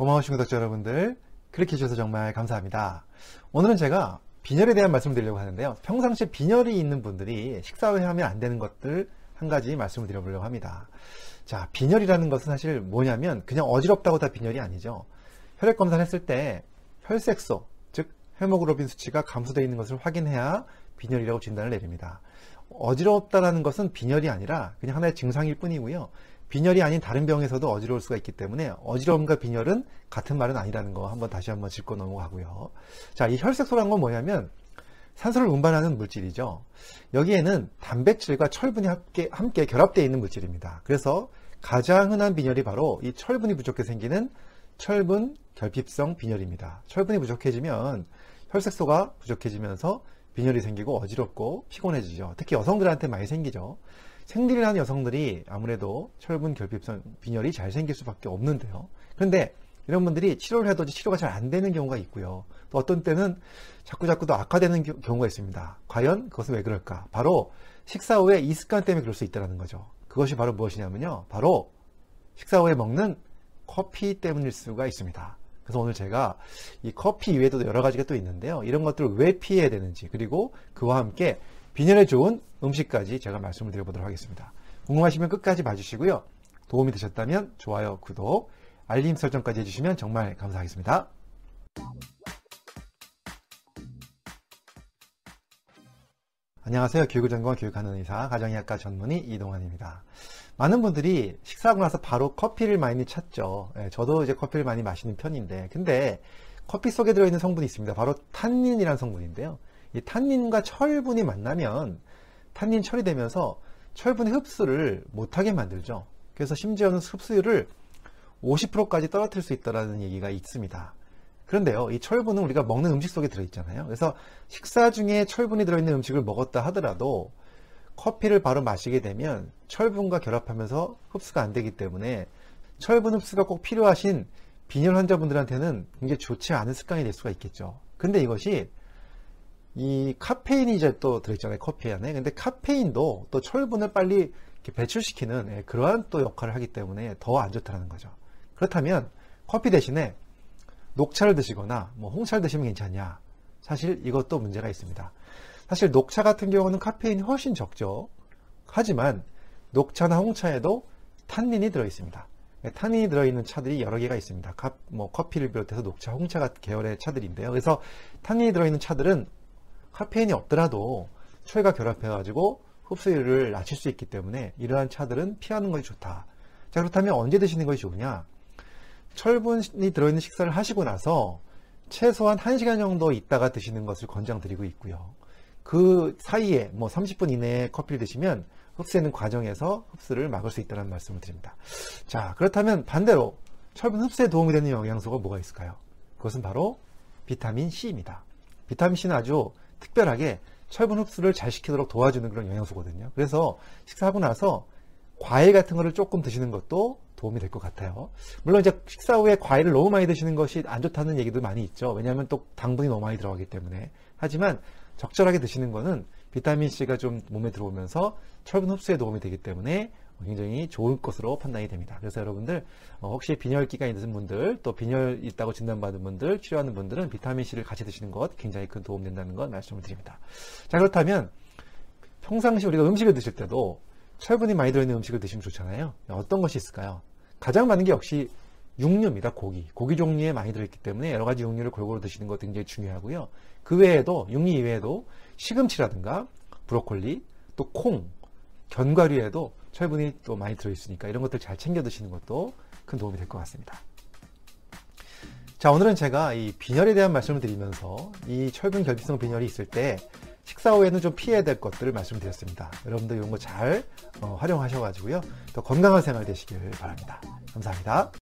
고마우신 구독자 여러분들 클릭해 주셔서 정말 감사합니다. 오늘은 제가 빈혈에 대한 말씀을 드리려고 하는데요. 평상시에 빈혈이 있는 분들이 식사 후에 하면 안 되는 것들 한 가지 말씀을 드려보려고 합니다. 자, 빈혈이라는 것은 사실 뭐냐면 그냥 어지럽다고 다 빈혈이 아니죠. 혈액 검사를 했을 때 혈색소, 즉 헤모글로빈 수치가 감소되어 있는 것을 확인해야 빈혈이라고 진단을 내립니다. 어지럽다라는 것은 빈혈이 아니라 그냥 하나의 증상일 뿐이고요. 빈혈이 아닌 다른 병에서도 어지러울 수가 있기 때문에 어지러움과 빈혈은 같은 말은 아니라는 거 한번 다시 한번 짚고 넘어가고요. 자, 이 혈색소란 건 뭐냐면 산소를 운반하는 물질이죠. 여기에는 단백질과 철분이 함께, 함께 결합되어 있는 물질입니다. 그래서 가장 흔한 빈혈이 바로 이 철분이 부족해 생기는 철분 결핍성 빈혈입니다. 철분이 부족해지면 혈색소가 부족해지면서 빈혈이 생기고 어지럽고 피곤해지죠. 특히 여성들한테 많이 생기죠. 생리를 하는 여성들이 아무래도 철분 결핍성 빈혈이 잘 생길 수밖에 없는데요. 그런데 이런 분들이 치료를 해도 치료가 잘 안 되는 경우가 있고요. 또 어떤 때는 자꾸 자꾸 더 악화되는 경우가 있습니다. 과연 그것은 왜 그럴까? 바로 식사 후에 이 습관 때문에 그럴 수 있다는 거죠. 그것이 바로 무엇이냐면요. 바로 식사 후에 먹는 커피 때문일 수가 있습니다. 그래서 오늘 제가 이 커피 이외에도 여러 가지가 또 있는데요. 이런 것들을 왜 피해야 되는지 그리고 그와 함께 빈혈에 좋은 음식까지 제가 말씀을 드려보도록 하겠습니다. 궁금하시면 끝까지 봐주시고요. 도움이 되셨다면 좋아요, 구독, 알림 설정까지 해주시면 정말 감사하겠습니다. 안녕하세요. 교육을 전공한 교육하는 의사, 가정의학과 전문의 이동환입니다. 많은 분들이 식사하고 나서 바로 커피를 많이 찾죠. 예, 저도 이제 커피를 많이 마시는 편인데, 근데 커피 속에 들어있는 성분이 있습니다. 바로 탄닌이라는 성분인데요. 이 탄닌과 철분이 만나면 탄닌 처리되면서 철분의 흡수를 못하게 만들죠. 그래서 심지어는 흡수율을 50%까지 떨어뜨릴 수 있다는 얘기가 있습니다. 그런데요, 이 철분은 우리가 먹는 음식 속에 들어있잖아요. 그래서 식사 중에 철분이 들어있는 음식을 먹었다 하더라도 커피를 바로 마시게 되면 철분과 결합하면서 흡수가 안 되기 때문에 철분 흡수가 꼭 필요하신 빈혈 환자분들한테는 굉장히 좋지 않은 습관이 될 수가 있겠죠. 근데 이것이 이 카페인이 이제 또 들어있잖아요. 커피 안에. 근데 카페인도 또 철분을 빨리 배출시키는 예, 그러한 또 역할을 하기 때문에 더 안 좋다는 거죠. 그렇다면 커피 대신에 녹차를 드시거나 뭐 홍차를 드시면 괜찮냐? 사실 이것도 문제가 있습니다. 사실 녹차 같은 경우는 카페인이 훨씬 적죠. 하지만 녹차나 홍차에도 탄닌이 들어 있습니다. 예, 탄닌이 들어있는 차들이 여러 개가 있습니다. 카, 뭐 커피를 비롯해서 녹차, 홍차 같은 계열의 차들인데요. 그래서 탄닌이 들어있는 차들은 카페인이 없더라도 철과 결합해 가지고 흡수율을 낮출 수 있기 때문에 이러한 차들은 피하는 것이 좋다. 자 그렇다면 언제 드시는 것이 좋으냐? 철분이 들어있는 식사를 하시고 나서 최소한 1시간 정도 있다가 드시는 것을 권장드리고 있고요. 그 사이에 뭐 30분 이내에 커피를 드시면 흡수되는 과정에서 흡수를 막을 수 있다는 말씀을 드립니다. 자 그렇다면 반대로 철분 흡수에 도움이 되는 영양소가 뭐가 있을까요? 그것은 바로 비타민 C입니다. 비타민 C는 아주 특별하게 철분 흡수를 잘 시키도록 도와주는 그런 영양소거든요. 그래서 식사하고 나서 과일 같은 거를 조금 드시는 것도 도움이 될 것 같아요. 물론 이제 식사 후에 과일을 너무 많이 드시는 것이 안 좋다는 얘기도 많이 있죠. 왜냐하면 또 당분이 너무 많이 들어가기 때문에. 하지만 적절하게 드시는 거는 비타민C가 좀 몸에 들어오면서 철분 흡수에 도움이 되기 때문에 굉장히 좋은 것으로 판단이 됩니다. 그래서 여러분들 어, 혹시 빈혈기가 있는 분들 또 빈혈 있다고 진단받은 분들 치료하는 분들은 비타민C를 같이 드시는 것 굉장히 큰 도움 된다는 것 말씀을 드립니다. 자 그렇다면 평상시 우리가 음식을 드실 때도 철분이 많이 들어있는 음식을 드시면 좋잖아요. 어떤 것이 있을까요? 가장 많은 게 역시 육류입니다. 고기. 고기 종류에 많이 들어있기 때문에 여러 가지 육류를 골고루 드시는 것 굉장히 중요하고요. 그 외에도 육류 이외에도 시금치라든가 브로콜리, 또 콩, 견과류에도 철분이 또 많이 들어있으니까 이런 것들 잘 챙겨 드시는 것도 큰 도움이 될 것 같습니다. 자 오늘은 제가 이 빈혈에 대한 말씀을 드리면서 이 철분 결핍성 빈혈이 있을 때 식사 후에는 좀 피해야 될 것들을 말씀드렸습니다. 여러분들 이런 거잘 어, 활용하셔가지고요. 더 건강한 생활 되시길 바랍니다. 감사합니다.